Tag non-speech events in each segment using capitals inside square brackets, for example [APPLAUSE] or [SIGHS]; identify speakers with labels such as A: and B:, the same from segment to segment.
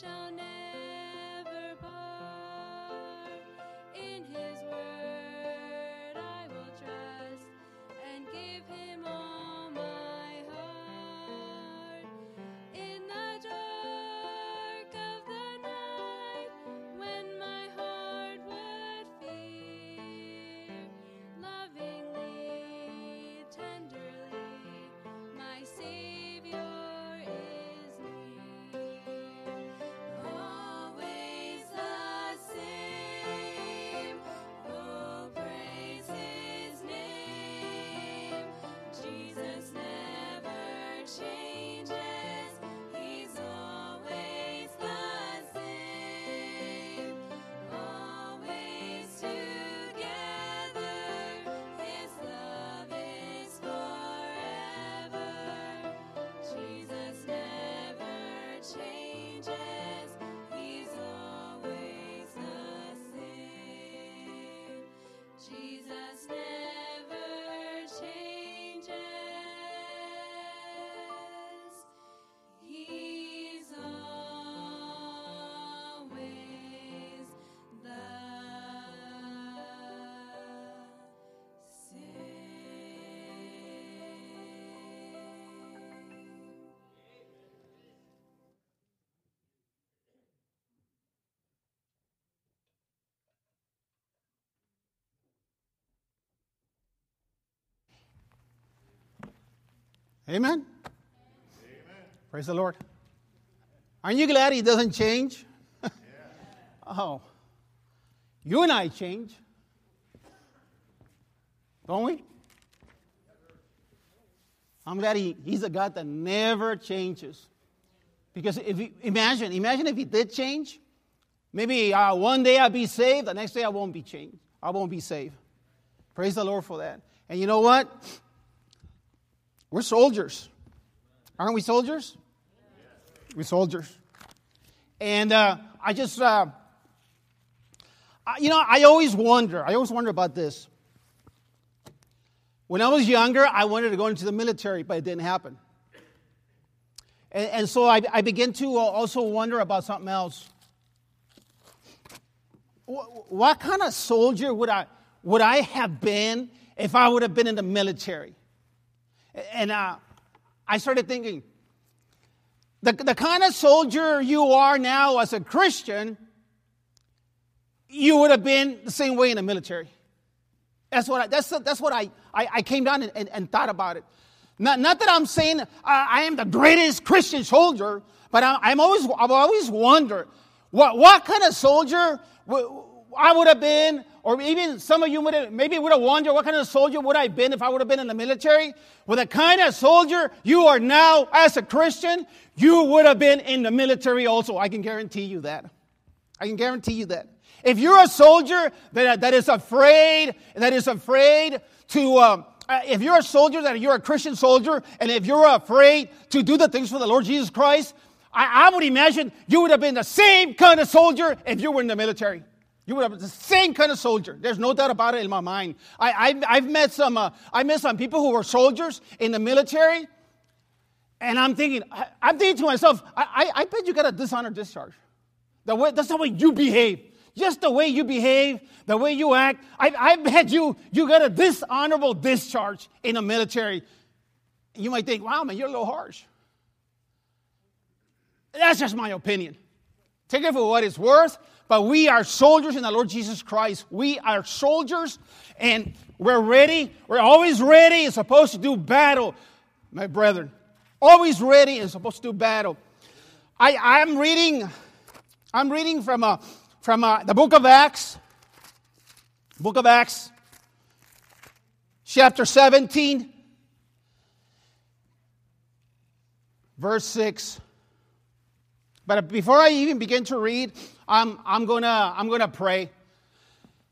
A: shall never
B: Amen? Praise the Lord. Aren't you glad He doesn't change? [LAUGHS] oh. You and I change. Don't we? I'm glad he, He's a God that never changes. Because if he, imagine, imagine if He did change. Maybe uh, one day I'll be saved, the next day I won't be changed. I won't be saved. Praise the Lord for that. And you know what? We're soldiers. Aren't we soldiers? We're soldiers. And uh, I just, uh, I, you know, I always wonder, I always wonder about this. When I was younger, I wanted to go into the military, but it didn't happen. And, and so I, I to also wonder about something else. What, what kind of soldier would I, would I have been if I would have been in the military? And uh, I started thinking, the, the kind of soldier you are now as a Christian, you would have been the same way in the military. That's what I, that's, that's what I, I, I came down and, and, and thought about it. Not, not that I'm saying uh, I am the greatest Christian soldier, but I, I'm always, I've always wondered what, what kind of soldier I would have been, or even some of you would have, maybe would have wondered what kind of soldier would I have been if I would have been in the military. Well, the kind of soldier you are now as a Christian, you would have been in the military also. I can guarantee you that. I can guarantee you that. If you're a soldier that, that is afraid, that is afraid to, uh, uh, if you're a soldier, that you're a Christian soldier, and if you're afraid to do the things for the Lord Jesus Christ, I, I would imagine you would have been the same kind of soldier if you were in the military. You would have the same kind of soldier. There's no doubt about it in my mind. I, I've, I've met some, uh, I met some people who were soldiers in the military, and I'm thinking, I, I'm thinking to myself, I, I, I bet you got a dishonor discharge. The way, that's the way you behave. Just the way you behave, the way you act. I, I bet you you got a dishonorable discharge in the military. You might think, wow, man, you're a little harsh. That's just my opinion. Take it for what it's worth, but we are soldiers in the Lord Jesus Christ. We are soldiers and we're ready. We're always ready and supposed to do battle, my brethren. Always ready and supposed to do battle. I, I'm reading, I'm reading from, uh, from uh, the book of Acts, book of Acts, chapter 17, verse 6. But before I even begin to read, I'm, I'm going to I'm gonna pray.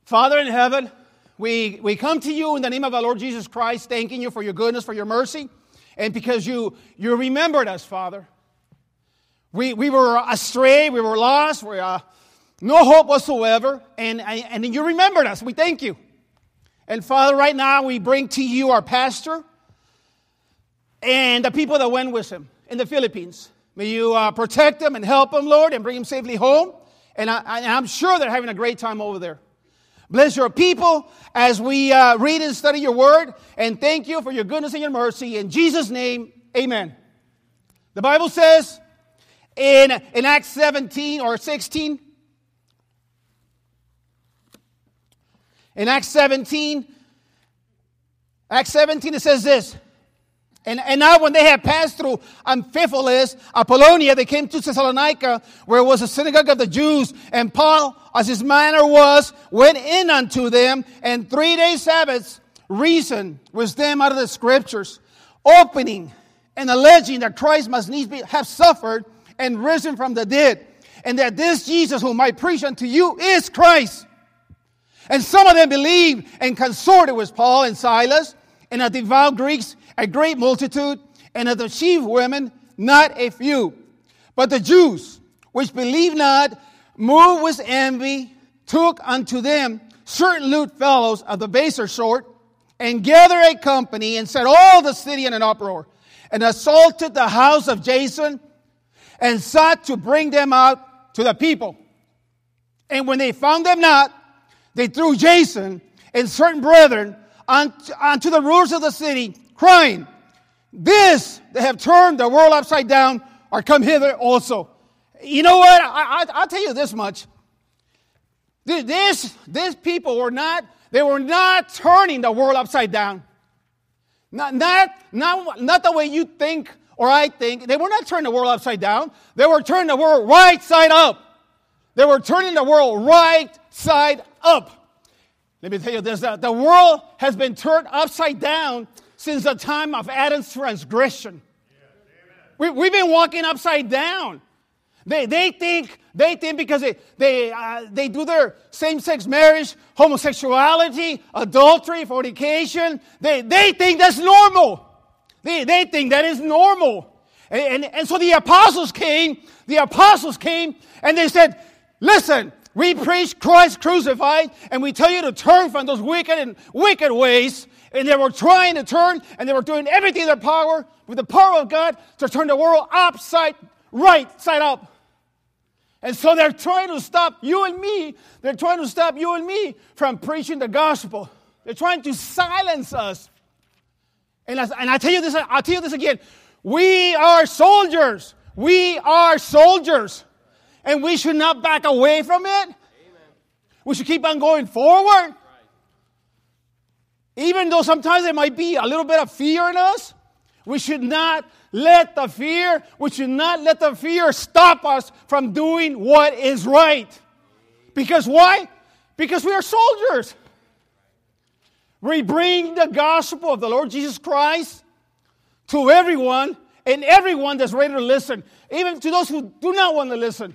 B: Father in heaven, we, we come to you in the name of our Lord Jesus Christ, thanking you for your goodness, for your mercy, and because you, you remembered us, Father. We, we were astray, we were lost, we uh, no hope whatsoever, and, and you remembered us. We thank you. And Father, right now we bring to you our pastor and the people that went with him in the Philippines. May you uh, protect them and help them, Lord, and bring them safely home. And, I, am sure they're having a great time over there. Bless your people as we uh, read and study your word. And thank you for your goodness and your mercy. In Jesus' name, amen. The Bible says in, in Acts 17 or 16, in Acts 17, Acts 17, it says this and, and now when they had passed through Amphipolis, Apollonia, they came to Thessalonica, where was a synagogue of the Jews. And Paul, as his manner was, went in unto them, and three days Sabbaths reasoned with them out of the scriptures, opening and alleging that Christ must needs be, have suffered and risen from the dead, and that this Jesus whom I preach unto you is Christ. And some of them believed and consorted with Paul and Silas, and the devout Greeks a great multitude, and of the chief women, not a few. But the Jews, which believed not, moved with envy, took unto them certain lewd fellows of the baser sort, and gathered a company, and set all the city in an uproar, and assaulted the house of Jason, and sought to bring them out to the people. And when they found them not, they threw Jason and certain brethren unto, unto the rulers of the city, crying, This, they have turned the world upside down, are come hither also. You know what? I, I, will tell you this much. This, these people were not, they were not turning the world upside down. Not, not, not, not the way you think or I think. They were not turning the world upside down. They were turning the world right side up. They were turning the world right side up. Let me tell you this the world has been turned upside down since the time of Adam's transgression. We, we've been walking upside down. They, they think they think because they they uh, they do their same-sex marriage, homosexuality, adultery, fornication. They they think that's normal. They they think that is normal. And, and, and so the apostles came. The apostles came and they said, "Listen, we preach Christ crucified, and we tell you to turn from those wicked and wicked ways and they were trying to turn, and they were doing everything in their power with the power of God to turn the world upside, right side up. And so they're trying to stop you and me. They're trying to stop you and me from preaching the gospel. They're trying to silence us. And I, and I tell you this, I'll tell you this again. We are soldiers. We are soldiers. And we should not back away from it. Amen. We should keep on going forward. Even though sometimes there might be a little bit of fear in us, we should not let the fear, we should not let the fear stop us from doing what is right. Because why? Because we are soldiers. We bring the gospel of the Lord Jesus Christ to everyone, and everyone that's ready to listen, even to those who do not want to listen.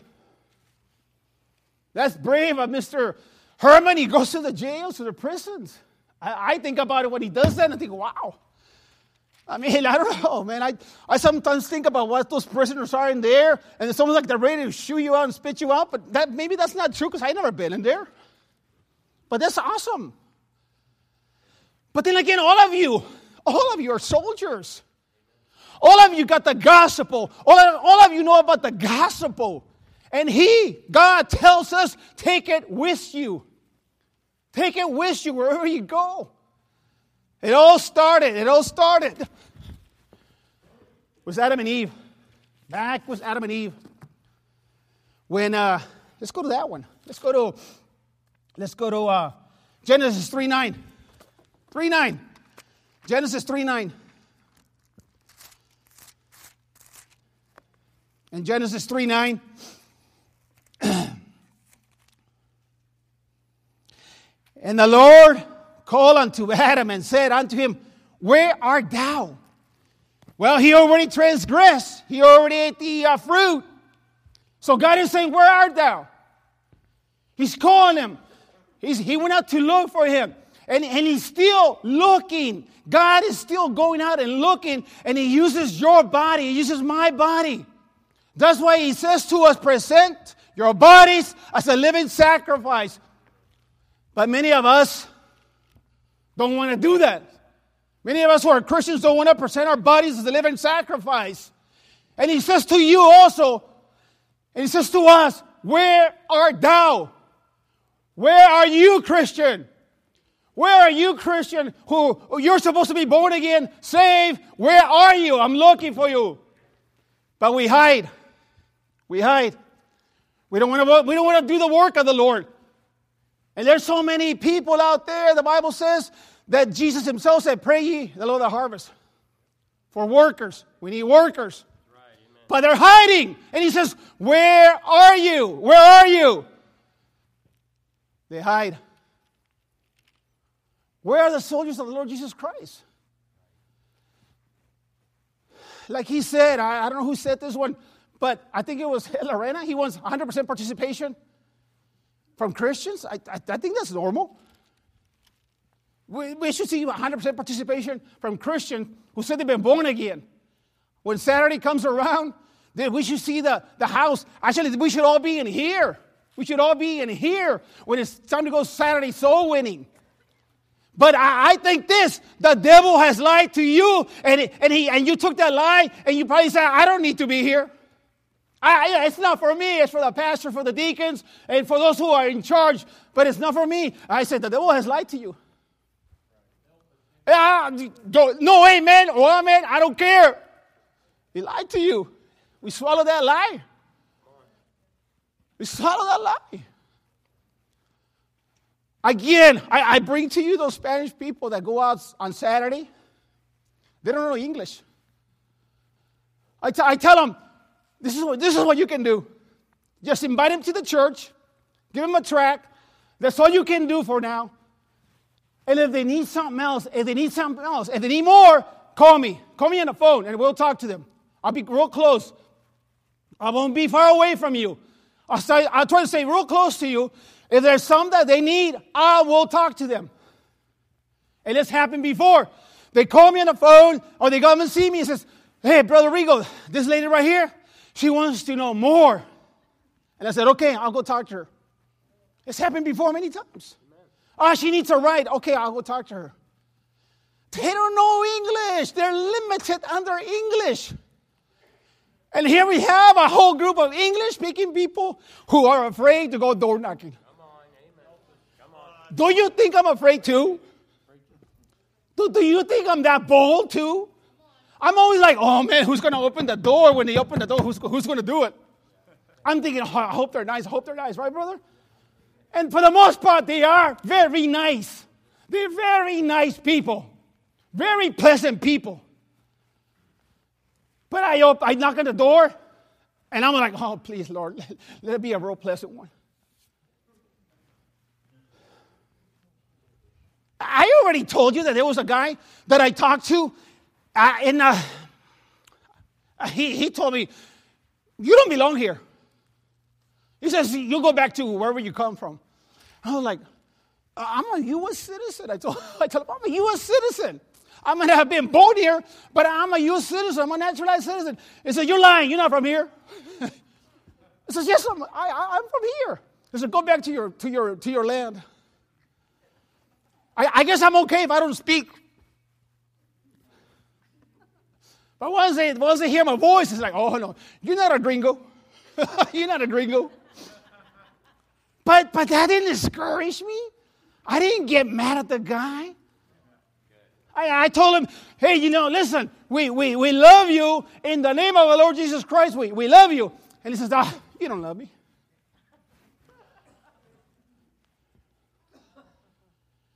B: That's brave of Mr. Herman. He goes to the jails, to the prisons. I, I think about it when he does that and I think, wow. I mean, [LAUGHS] I don't know, man. I, I sometimes think about what those prisoners are in there, and it's almost like they're ready to shoo you out and spit you out, but that, maybe that's not true because I've never been in there. But that's awesome. But then again, all of you, all of you are soldiers. All of you got the gospel. All of, all of you know about the gospel. And He, God, tells us, take it with you. Take it with you wherever you go. It all started, it all started. Was Adam and Eve. Back was Adam and Eve. When, uh, let's go to that one. Let's go to, let's go to uh, Genesis 3 9. 3 9. Genesis 3 9. In Genesis 3 9, and the Lord called unto Adam and said unto him, Where art thou? Well, he already transgressed, he already ate the uh, fruit. So God is saying, Where art thou? He's calling him. He's, he went out to look for him. And, and he's still looking. God is still going out and looking, and he uses your body, he uses my body. That's why he says to us, present your bodies as a living sacrifice. But many of us don't want to do that. Many of us who are Christians don't want to present our bodies as a living sacrifice. And he says to you also, and he says to us, Where art thou? Where are you, Christian? Where are you, Christian, who you're supposed to be born again, saved? Where are you? I'm looking for you. But we hide. We hide. We don't want to, we don't want to do the work of the Lord. And there's so many people out there, the Bible says, that Jesus himself said, Pray ye the Lord of the harvest for workers. We need workers. but they're hiding. And he says, Where are you? Where are you? They hide. Where are the soldiers of the Lord Jesus Christ? Like he said, I, I don't know who said this one, but I think it was Lorena. He wants 100% participation from Christians. I, I, I think that's normal. We, we should see 100% participation from Christians who said they've been born again. When Saturday comes around, then we should see the, the house. Actually, we should all be in here. We should all be in here when it's time to go Saturday soul winning. But I, I, think this the devil has lied to you, and, and, he, and you took that lie, and you probably said, I don't need to be here. I, it's not for me, it's for the pastor, for the deacons, and for those who are in charge, but it's not for me. I said, The devil has lied to you. Yeah, no amen or amen, I don't care. He lied to you. We swallow that lie. We swallow that lie. Again, I, I bring to you those Spanish people that go out on Saturday. They don't know English. I, t- I tell them, this is, what, this is what you can do. Just invite them to the church, give them a track. That's all you can do for now. And if they need something else, if they need something else, if they need more, call me. Call me on the phone and we'll talk to them. I'll be real close. I won't be far away from you. I'll, I'll try to stay real close to you. If there's some that they need, I will talk to them. And this happened before. They call me on the phone or they come and see me and says, Hey, Brother Rigo, this lady right here, she wants to know more. And I said, Okay, I'll go talk to her. It's happened before many times. Ah, oh, she needs a ride. Okay, I'll go talk to her. They don't know English. They're limited under English. And here we have a whole group of English speaking people who are afraid to go door knocking. Come on, amen. Come on. Do you think I'm afraid too? Do, do you think I'm that bold too? I'm always like, oh man, who's going to open the door? When they open the door, who's, who's going to do it? I'm thinking, oh, I hope they're nice. I hope they're nice, right, brother? And for the most part, they are very nice. They're very nice people, very pleasant people. But I, op- I knock on the door, and I'm like, oh, please, Lord, let, [LAUGHS] let it be a real pleasant one. I already told you that there was a guy that I talked to, uh, and uh, he, he told me, You don't belong here. He says, You go back to wherever you come from. I was like, I'm a U.S. citizen. I told, [LAUGHS] I told him, I'm a U.S. citizen. I might have been born here, but I'm a U.S. citizen. I'm a naturalized citizen. He said, You're lying. You're not from here. [LAUGHS] he says, Yes, I'm, I, am from here. He said, Go back to your, to your, to your land. I, I guess I'm okay if I don't speak. But once they, once they hear my voice, it's like, Oh, no, you're not a gringo. [LAUGHS] You're not a gringo. But, but that didn't discourage me. I didn't get mad at the guy. I, I told him, hey, you know, listen, we, we, we love you in the name of the Lord Jesus Christ. We, we love you. And he says, ah, you don't love me.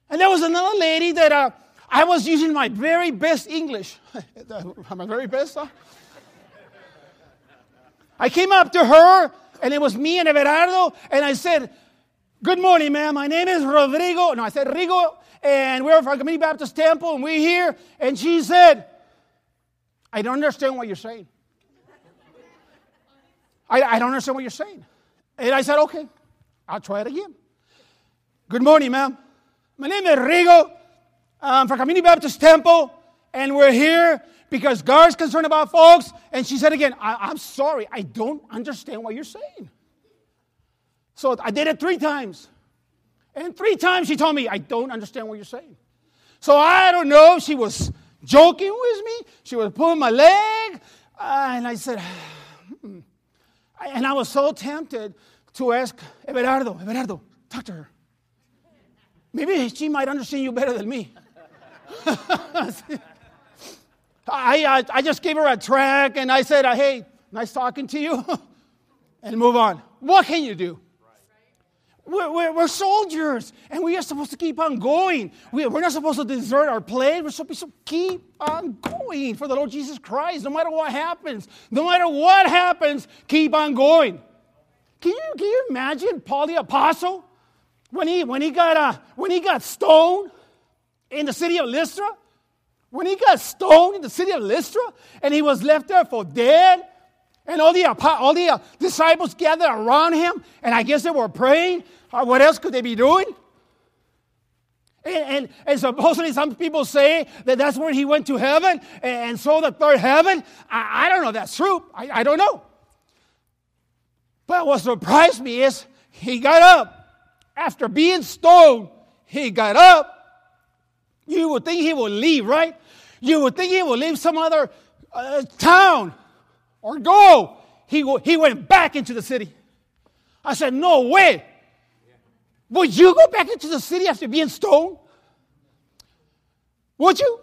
B: And there was another lady that uh, I was using my very best English. [LAUGHS] my very best, huh? I came up to her, and it was me and Everardo, and I said, Good morning, ma'am. My name is Rodrigo. No, I said Rigo, and we're from Community Baptist Temple, and we're here. And she said, I don't understand what you're saying. I, I don't understand what you're saying. And I said, Okay, I'll try it again. Good morning, ma'am. My name is Rigo. I'm from Community Baptist Temple, and we're here because God's concerned about folks. And she said again, I, am sorry, I don't understand what you're saying. So I did it three times. And three times she told me, I don't understand what you're saying. So I don't know, she was joking with me, she was pulling my leg, uh, and I said, hmm. and I was so tempted to ask Everardo, Everardo, talk to her. Maybe she might understand you better than me. [LAUGHS] I, I, I, just gave her a track and I said, hey, nice talking to you, [LAUGHS] and move on. What can you do? We're, we're, we're, soldiers, and we are supposed to keep on going. We, are not supposed to desert our place. We're supposed to keep on going for the Lord Jesus Christ, no matter what happens. No matter what happens, keep on going. Can you, can you imagine Paul the Apostle when he, when, he got, uh, when he got stoned in the city of Lystra? When he got stoned in the city of Lystra and he was left there for dead, and all the, all the uh, disciples gathered around him, and I guess they were praying. Uh, what else could they be doing? And, and, and, supposedly some people say that that's where he went to heaven and saw the third heaven. I, I don't know that's true. I, I don't know. But what surprised me is he got up. After being stoned, he got up. You would think he would leave, right? You would think he would leave some other uh, town or go. He, he went back into the city. I said, No way. Would you go back into the city after being stoned? Would you?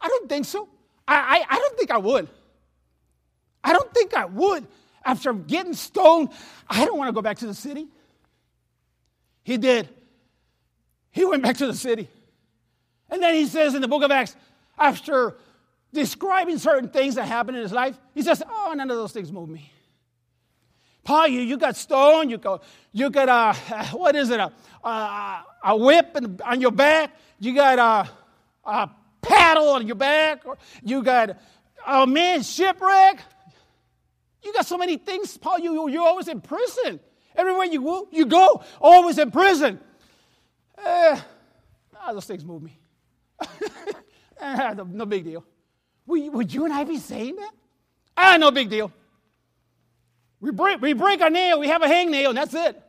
B: I don't think so. I, I, I don't think I would. I don't think I would. After getting stoned, I don't want to go back to the city. He did. He went back to the city. And then he says in the book of Acts, after describing certain things that happened in his life, he says, Oh, none of those things move me. Paul, you, you got stoned, you got, you got a, [LAUGHS] what is it, a, a, a whip on your back, you got a, a paddle on your back, or you got, oh man, shipwreck. You got so many things, Paul, you, you're always in prison. Everywhere you go, you go, always in prison. Eh, ah, those things move me. [LAUGHS] no, big deal. Would you and I be saying that? Ah, no big deal. We break, we break a nail, we have a hangnail, and that's it.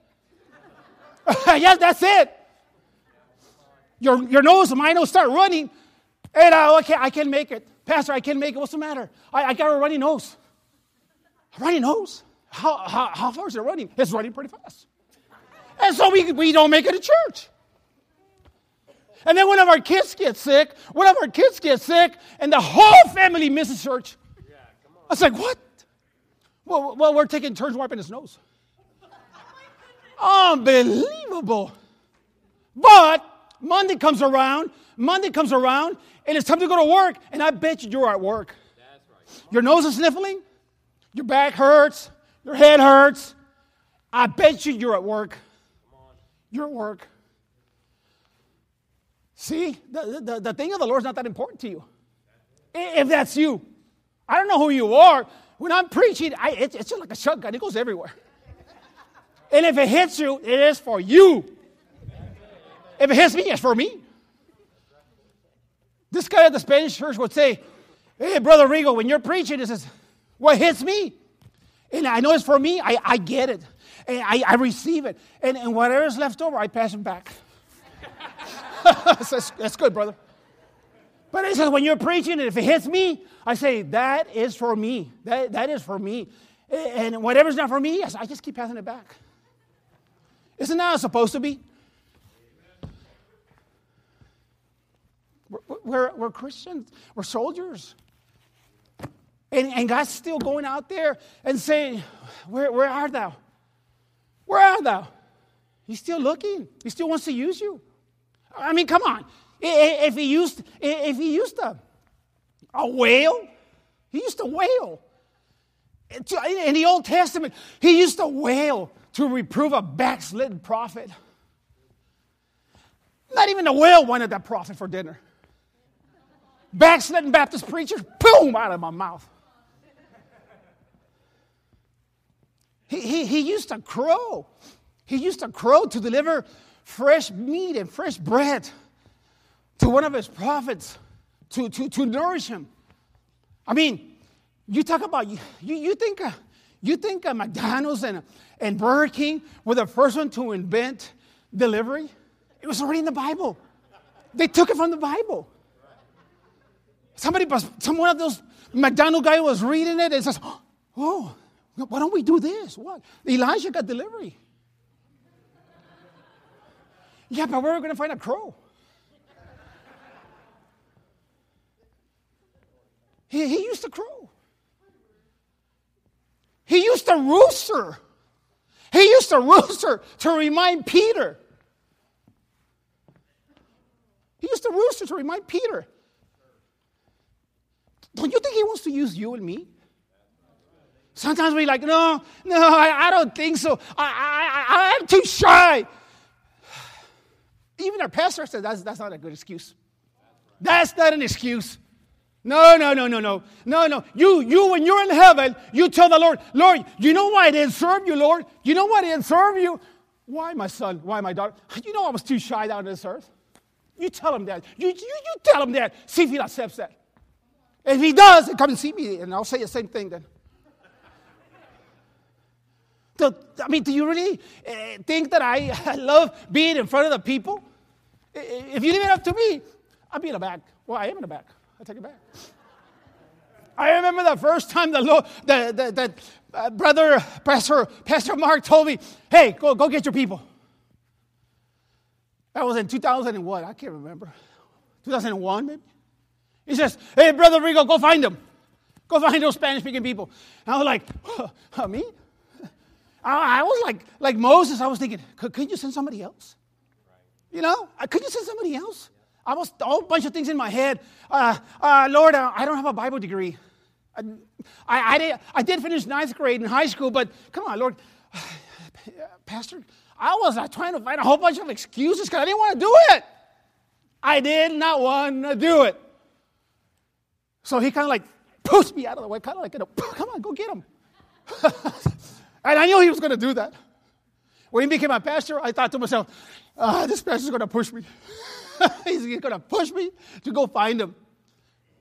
B: [LAUGHS] yes, that's it. Your, your nose and my nose start running, and uh, okay, I can't make it. Pastor, I can't make it. What's the matter? I, I got a runny nose. A runny nose? How, how, how far is it running? It's running pretty fast. And so we, we don't make it to church. And then one of our kids gets sick, one of our kids gets sick, and the whole family misses church. Yeah, I was like, what? Well, well, we're taking turns wiping his nose. Unbelievable. But Monday comes around, Monday comes around, and it's time to go to work, and I bet you you're at work. Right. Your nose is sniffling, your back hurts, your head hurts. I bet you you're at work. You're at work. See, the, the, the thing of the Lord is not that important to you. If that's you. I don't know who you are. When I'm preaching, I, it's, it's just like a shotgun, it goes everywhere. And if it hits you, it is for you. If it hits me, it's for me. This guy at the Spanish church would say, Hey, Brother Rigo, when you're preaching, it says, What hits me? And I know it's for me, I, I get it. And I, I receive it. And, and whatever is left over, I pass it back. [LAUGHS] that's, that's good, brother. But it says when you're preaching, and if it hits me, I say, that is for me. That, that is for me. And whatever's not for me, I just keep passing it back. Isn't that supposed to be? We're, we're, we're Christians, we're soldiers. And, and God's still going out there and saying, Where, where art thou? Where art thou? He's still looking. He still wants to use you. I mean, come on. If he used, if he used a, a whale, he used a whale. In the Old Testament, he used a whale to reprove a backslidden prophet. Not even the whale wanted that prophet for dinner. Backslidden Baptist preachers, boom, out of my mouth. He, he, he used a crow. He used a crow to deliver fresh meat and fresh bread to one of his prophets to, to, to nourish him. I mean, you talk about, you, you think, uh, you think uh, McDonald's and, and Burger King were the first one to invent delivery? It was already in the Bible. They took it from the Bible. Somebody, some one of those McDonald guy was reading it and says, "Oh, why don't we do this? What? Elijah got delivery. Yeah, but where are we going to find a crow? He, he used to crow. He used a rooster. He used a rooster to remind Peter. He used a rooster to remind Peter. Don't you think he wants to use you and me? Sometimes we're like, no, no, I, I don't think so. I, I, I'm too shy. Even our pastor said that's, that's not a good excuse. That's not an excuse. No, no, no, no, no. No, no. You, you, when you're in heaven, you tell the Lord, Lord, you know why I didn't serve you, Lord? You know why I didn't serve you? Why, my son? Why, my daughter? You know I was too shy down on this earth. You tell him that. You, you, you tell him that. See if he accepts that. If he does, then come and see me, and I'll say the same thing then. I mean, do you really uh, think that I, [LAUGHS] I love being in front of the people? If you leave it up to me, I'll be in the back. Well, I am in the back. I'll take it back. I remember the first time Lord, the, the, the uh, brother, Pastor, Pastor Mark told me, hey, go, go get your people. That was in 2001. I can't remember. 2001, maybe? He says, hey, Brother Rigo, go find them. Go find those Spanish speaking people. And I was like, [LAUGHS] me? I, was like, like Moses, I was thinking, could, could you send somebody else? You know, uh, could you send somebody else? I was a whole bunch of things in my head. Uh, uh, Lord, uh, I don't have a Bible degree. I, I, I, did, I did finish ninth grade in high school, but come on, Lord, [SIGHS] Pastor, I was uh, trying to find a whole bunch of excuses because I didn't want to do it. I did not want to do it. So he kind of like pushed me out of the way, kind of like, come on, go get him. [LAUGHS] and I knew he was going to do that. When he became my pastor, I thought to myself, ah, this pastor's going to push me. [LAUGHS] He's going to push me to go find him.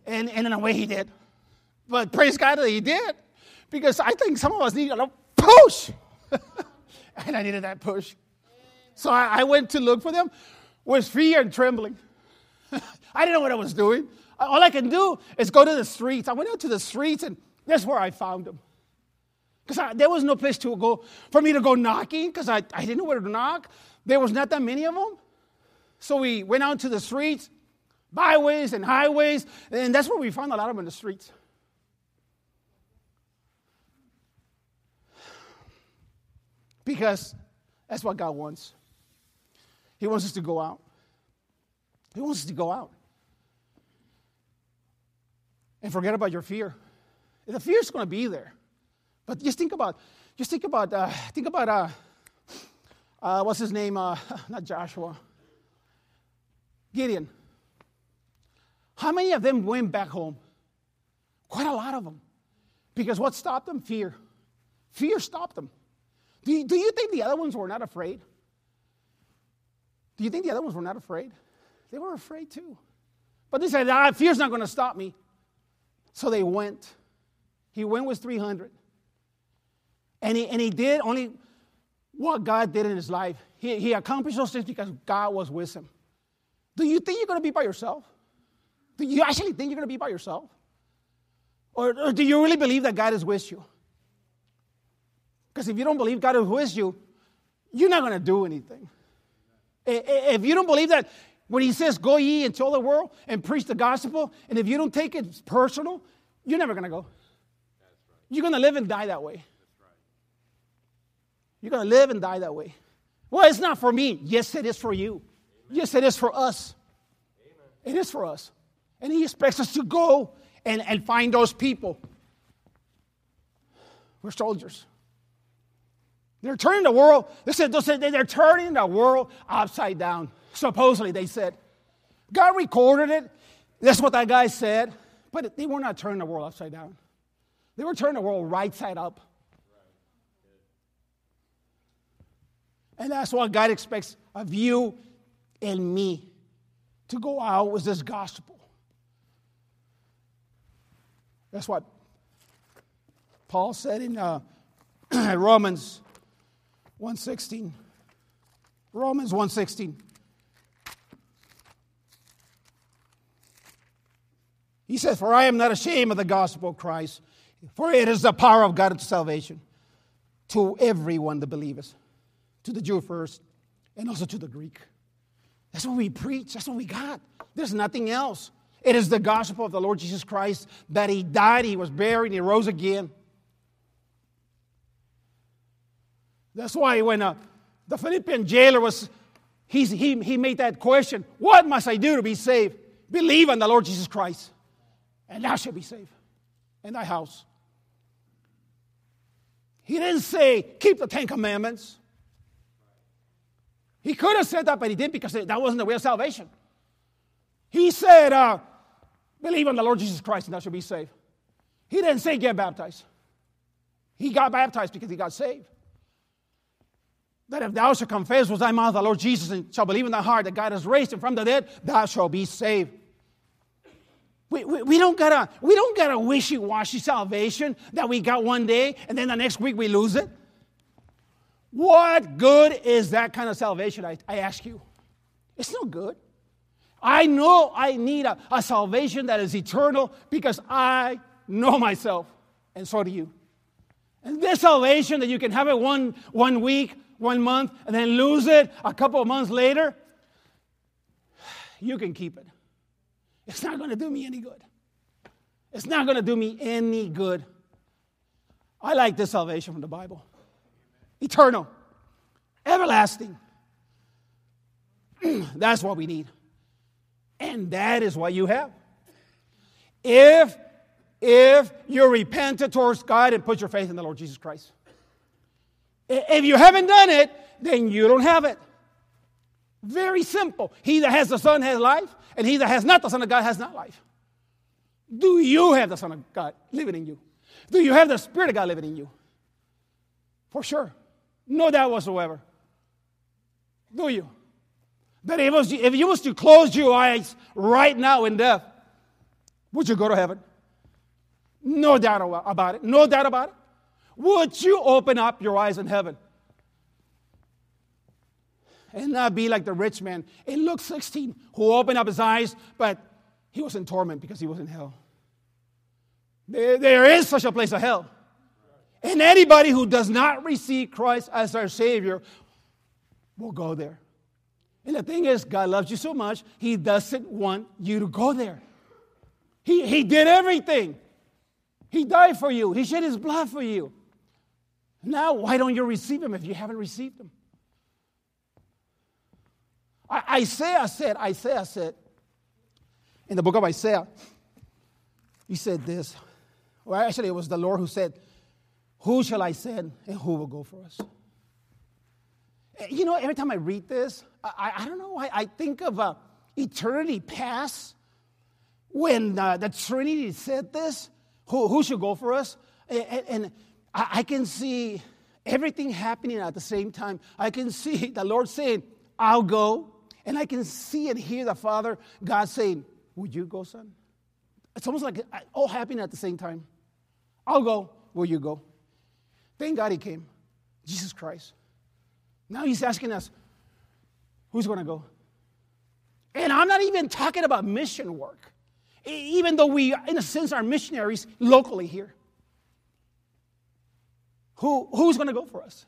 B: And, and in a way, he did. But praise God that he did, because I think some of us need a push. [LAUGHS] and I needed that push. So I, I went to look for them with fear and trembling. [LAUGHS] I didn't know what I was doing. All I can do is go to the streets. I went out to the streets, and that's where I found them. Because there was no place to go for me to go knocking, because I, I didn't know where to knock. There was not that many of them. So we went out to the streets, byways and highways, and that's where we found a lot of them in the streets. Because that's what God wants. He wants us to go out. He wants us to go out and forget about your fear. The fear is going to be there, but just think about, just think about, uh, think about, uh, uh, what's his name? Uh, [LAUGHS] not Joshua. Gideon. How many of them went back home? Quite a lot of them. Because what stopped them? Fear. Fear stopped them. Do you, do you think the other ones were not afraid? Do you think the other ones were not afraid? They were afraid too. But they said, ah, fear's not going to stop me. So they went. He went with 300. And he, and he did only what God did in his life. He, he accomplished those things because God was with him. Do you think you're going to be by yourself? Do you actually think you're going to be by yourself? Or, or do you really believe that God is with you? Because if you don't believe God is with you, you're not going to do anything. If you don't believe that, when he says, go ye into all the world and preach the gospel, and if you don't take it personal, you're never going to go. You're going to live and die that way. You're going to live and die that way. Well, it's not for me. Yes, it is for you. Yes, it is for us. It is for us. And he expects us to go and, and find those people. We're soldiers. They're turning the world, they said, they said they're turning the world upside down. Supposedly, they said. God recorded it. That's what that guy said. But they were not turning the world upside down. They were turning the world right side up. And that's what God expects of you and me to go out with this gospel. That's what Paul said in uh, [CLEARS THROAT] Romans 1:16. Romans 1:16. He says, For I am not ashamed of the gospel of Christ, for it is the power of God to salvation to everyone that believeth, to the Jew first, and also to the Greek. That's what we preach, that's what we got. There's nothing else. It is the gospel of the Lord Jesus Christ that He died, He was buried, He rose again. That's why when uh, the Philippian jailer was, he's, he, he made that question What must I do to be saved? Believe on the Lord Jesus Christ, and thou shalt be saved in thy house. He didn't say, Keep the Ten Commandments. He could have said that, but he didn't because that wasn't the way of salvation. He said, uh, Believe on the Lord Jesus Christ, and thou shalt be saved. He didn't say, Get baptized. He got baptized because he got saved that if thou shalt confess with thy mouth the Lord Jesus and shall believe in thy heart that God has raised him from the dead, thou shalt be saved. We, we, we don't got a we don't got a wishy-washy salvation that we got one day and then the next week we lose it. What good is that kind of salvation? I, I ask you. It's no good. I know I need a, a salvation that is eternal because I know myself, and so do you. And this salvation that you can have it one, one week, one month, and then lose it a couple of months later, you can keep it. It's not going to do me any good. It's not going to do me any good. I like this salvation from the Bible eternal, everlasting. [CLEARS THROAT] That's what we need. And that is what you have. If if you repented towards God and put your faith in the Lord Jesus Christ. If you haven't done it, then you don't have it. Very simple. He that has the Son has life, and he that has not the Son of God has not life. Do you have the Son of God living in you? Do you have the Spirit of God living in you? For sure. No doubt whatsoever. Do you? That if, was, if you was to close your eyes right now in death, would you go to heaven? No doubt about it. No doubt about it. Would you open up your eyes in heaven? And not be like the rich man in Luke 16 who opened up his eyes, but he was in torment because he was in hell. There is such a place of hell. And anybody who does not receive Christ as their Savior will go there. And the thing is, God loves you so much, He doesn't want you to go there. He, he did everything. He died for you, He shed His blood for you. Now, why don't you receive Him if you haven't received Him? I, Isaiah said, Isaiah said, in the book of Isaiah, he said this. Well, actually, it was the Lord who said, Who shall I send and who will go for us? You know, every time I read this, I, I don't know, I, I think of uh, eternity past when uh, the Trinity said this who, who should go for us? And, and I, I can see everything happening at the same time. I can see the Lord saying, I'll go. And I can see and hear the Father, God saying, Would you go, son? It's almost like all happening at the same time. I'll go. Will you go? Thank God he came. Jesus Christ. Now he's asking us, Who's going to go? And I'm not even talking about mission work, even though we, in a sense, are missionaries locally here. who, who's going to go for us?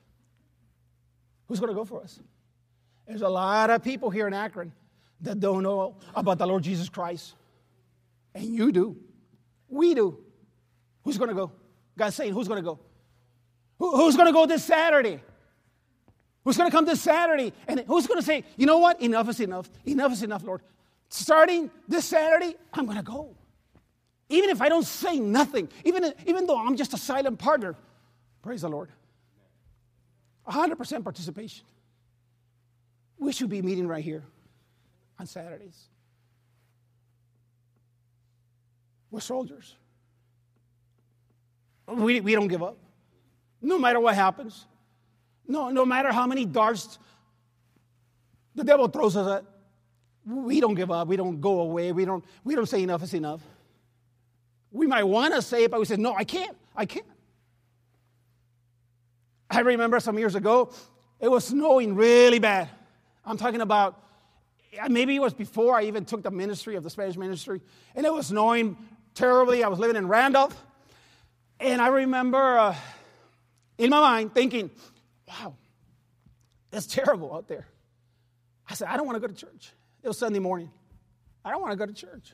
B: Who's going to go for us? There's a lot of people here in Akron that don't know about the Lord Jesus Christ. And you do. We do. Who's going to go? God's saying, who's going to go? Who, who's going to go this Saturday? Who's going to come this Saturday? And who's going to say, you know what? Enough is enough. Enough is enough, Lord. Starting this Saturday, I'm going to go. Even if I don't say nothing, even, even though I'm just a silent partner, praise the Lord. 100% participation. We should be meeting right here on Saturdays. We're soldiers. We, we don't give up. No matter what happens. No, no matter how many darts the devil throws us at, we don't give up. We don't go away. We don't, we don't say enough is enough. We might want to say it, but we say, no, I can't. I can't. I remember some years ago, it was snowing really bad. I'm talking about maybe it was before I even took the ministry of the Spanish ministry, and it was snowing terribly. I was living in Randolph, and I remember uh, in my mind thinking, wow, it's terrible out there. I said, I don't want to go to church. It was Sunday morning. I don't want to go to church.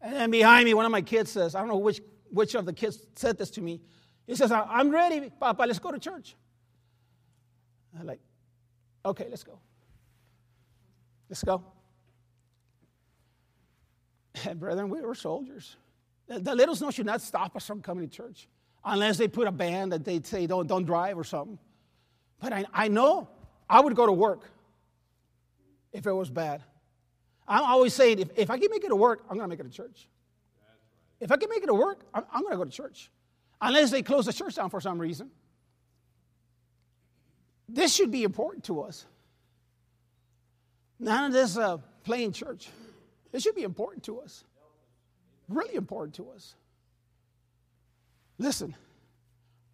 B: And then behind me, one of my kids says, I don't know which, which of the kids said this to me. He says, I'm ready, Papa, let's go to church. I'm like, okay, let's go. Let's go. And brethren, we were soldiers. The little snow should not stop us from coming to church unless they put a ban that they say don't, don't drive or something. But I, I know I would go to work if it was bad. I'm always saying, if, if I can make it to work, I'm going to make it to church. If I can make it to work, I'm, I'm going to go to church. Unless they close the church down for some reason. This should be important to us. None of this uh, playing church. This should be important to us. Really important to us. Listen,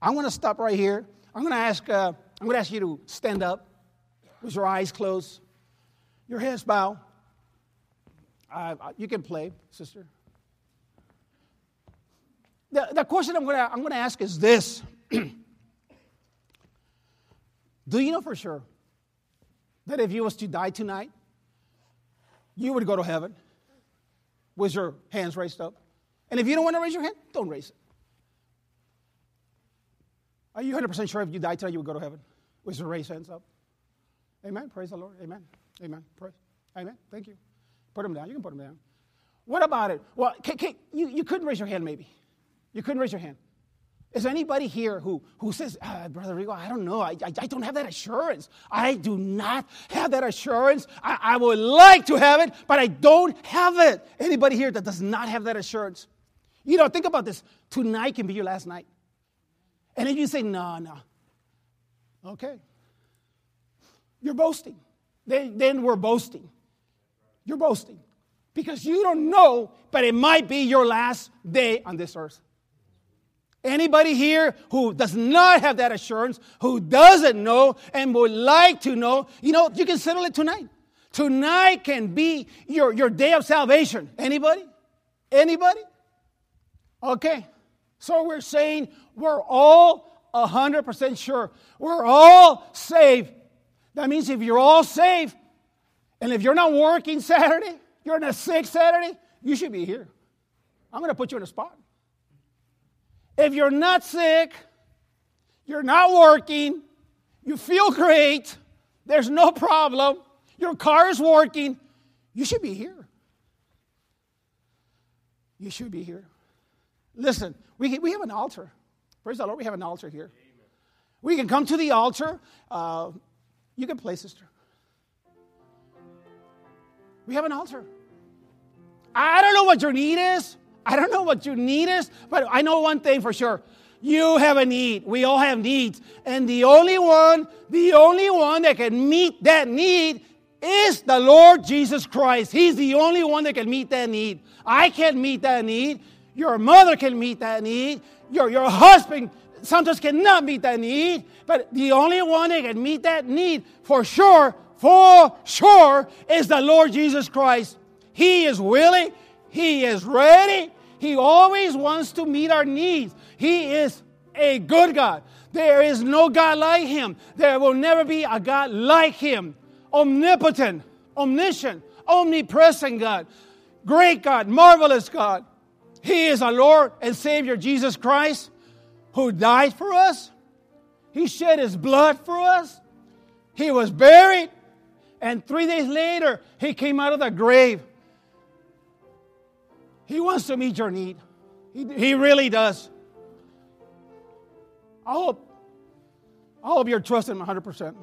B: I'm going to stop right here. I'm going to ask. Uh, I'm going to ask you to stand up with your eyes closed, your heads bowed. You can play, sister. The, the question I'm going, to, I'm going to ask is this [CLEARS THROAT] Do you know for sure that if you was to die tonight, you would go to heaven with your hands raised up? And if you don't want to raise your hand, don't raise it. Are you 100% sure if you die tonight, you would go to heaven with your raised hands up? Amen. Praise the Lord. Amen. Amen. Praise. Amen. Thank you. Put them down. You can put them down. What about it? Well, you, you couldn't raise your hand, maybe. You couldn't raise your hand. Is there anybody here who, who says, uh, Brother Rigo, I don't know. I, I, I, don't have that assurance. I do not have that assurance. I, I would like to have it, but I don't have it. Anybody here that does not have that assurance? You know, think about this. Tonight can be your last night. And then you say, no, no. Okay. You're boasting. Then, then we're boasting. You're boasting. Because you don't know, but it might be your last day on this earth. Anybody here who does not have that assurance, who doesn't know and would like to know, you know, you can settle it tonight. Tonight can be your, your day of salvation. Anybody? Anybody? Okay. So we're saying we're all 100% sure. We're all saved. That means if you're all saved, and if you're not working Saturday, you're in a sick Saturday, you should be here. I'm going to put you in a spot. If you're not sick, you're not working, you feel great, there's no problem, your car is working, you should be here. You should be here. Listen, we, we have an altar. Praise the Lord, we have an altar here. Amen. We can come to the altar. Uh, you can play, sister. We have an altar. I don't know what your need is. I don't know what your need is, but I know one thing for sure. You have a need. We all have needs. And the only one, the only one that can meet that need is the Lord Jesus Christ. He's the only one that can meet that need. I can't meet that need. Your mother can meet that need. Your, your husband sometimes cannot meet that need. But the only one that can meet that need for sure, for sure, is the Lord Jesus Christ. He is willing, He is ready, he always wants to meet our needs. He is a good God. There is no God like him. There will never be a God like him. Omnipotent, omniscient, omnipresent God, great God, marvelous God. He is our Lord and Savior Jesus Christ who died for us. He shed his blood for us. He was buried. And three days later, he came out of the grave. He wants to meet your need. He, he really does. I hope, I hope you're trusting him 100%.